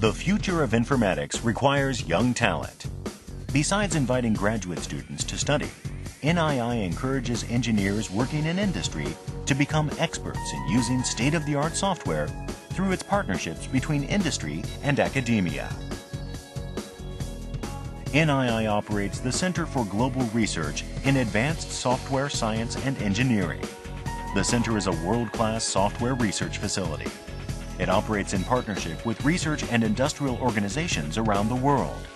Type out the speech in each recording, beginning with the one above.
The future of informatics requires young talent. Besides inviting graduate students to study, NII encourages engineers working in industry to become experts in using state-of-the-art software through its partnerships between industry and academia. NII operates the Center for Global Research in Advanced Software Science and Engineering. The center is a world-class software research facility. It operates in partnership with research and industrial organizations around the world.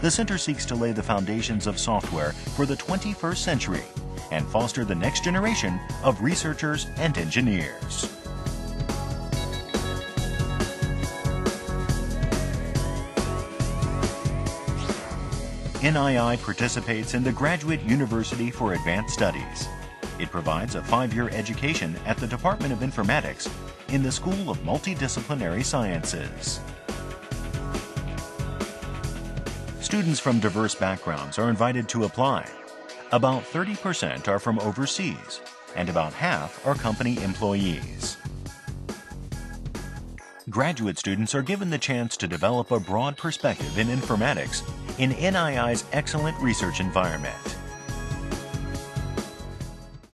The center seeks to lay the foundations of software for the 21st century and foster the next generation of researchers and engineers. NII participates in the Graduate University for Advanced Studies. It provides a five-year education at the Department of Informatics in the School of Multidisciplinary Sciences. Students from diverse backgrounds are invited to apply. About 30% are from overseas, and about half are company employees. Graduate students are given the chance to develop a broad perspective in informatics in NII's excellent research environment.